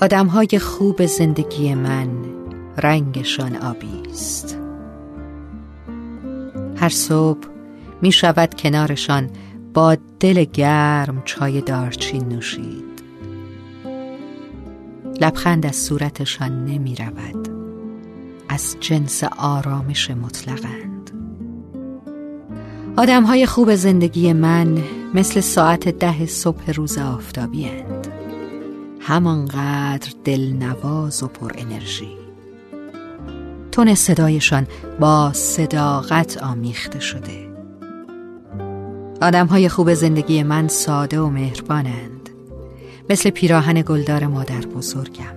آدمهای خوب زندگی من رنگشان آبی است هر صبح می شود کنارشان با دل گرم چای دارچین نوشید. لبخند از صورتشان نمی رود. از جنس آرامش مطلقند. آدم های خوب زندگی من مثل ساعت ده صبح روز آفتابی هند. همانقدر دلنواز و پر انرژی. تون صدایشان با صداقت آمیخته شده. آدم های خوب زندگی من ساده و مهربانند. مثل پیراهن گلدار مادر بزرگم.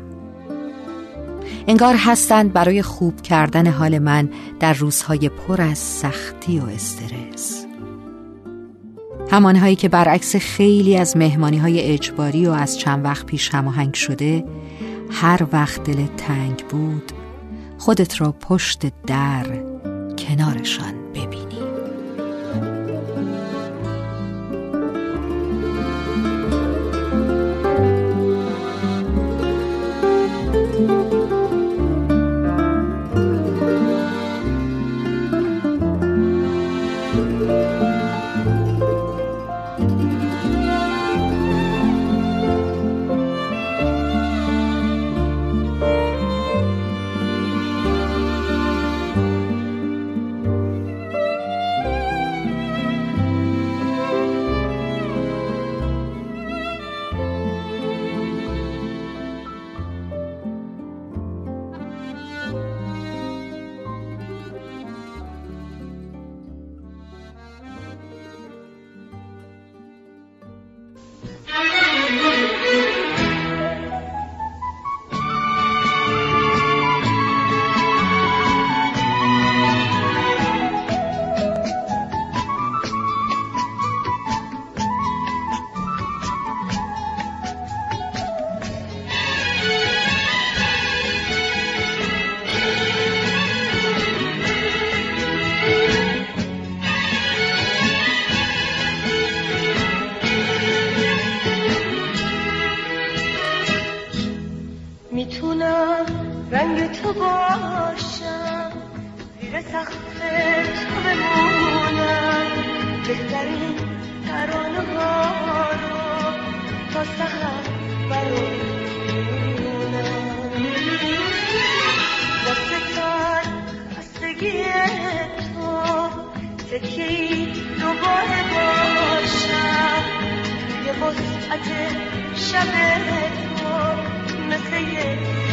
انگار هستند برای خوب کردن حال من در روزهای پر از سختی و استرس. همانهایی که برعکس خیلی از مهمانی های اجباری و از چند وقت پیش هماهنگ شده هر وقت دل تنگ بود خودت را پشت در کنارشان ببینی. خستگی تو تکی دوباره باشم. توی وسعت شب تو مثل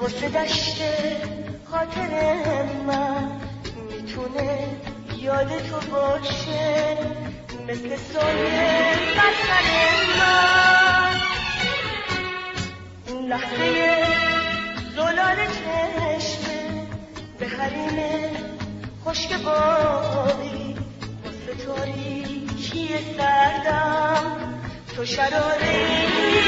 واسه دشت خاطر من. می‌تونه یاد تو باشه مثل سایه بسر من. اون لحظه زلال چشمه به حریم خشک بابی واسه تاریکی سردم تو شراره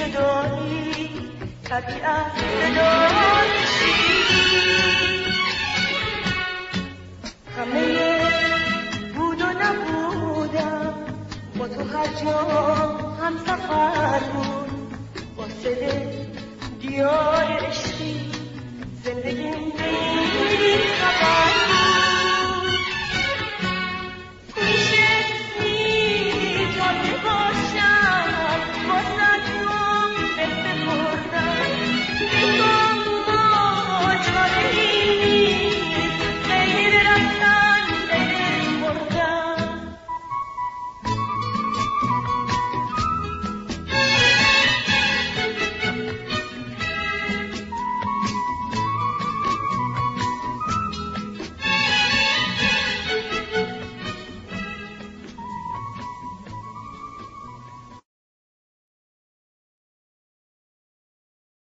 جدایی طبیعت بدایی همه بود و نبودم با تو هر جا هم سفر بود با دیار عشقی زندگی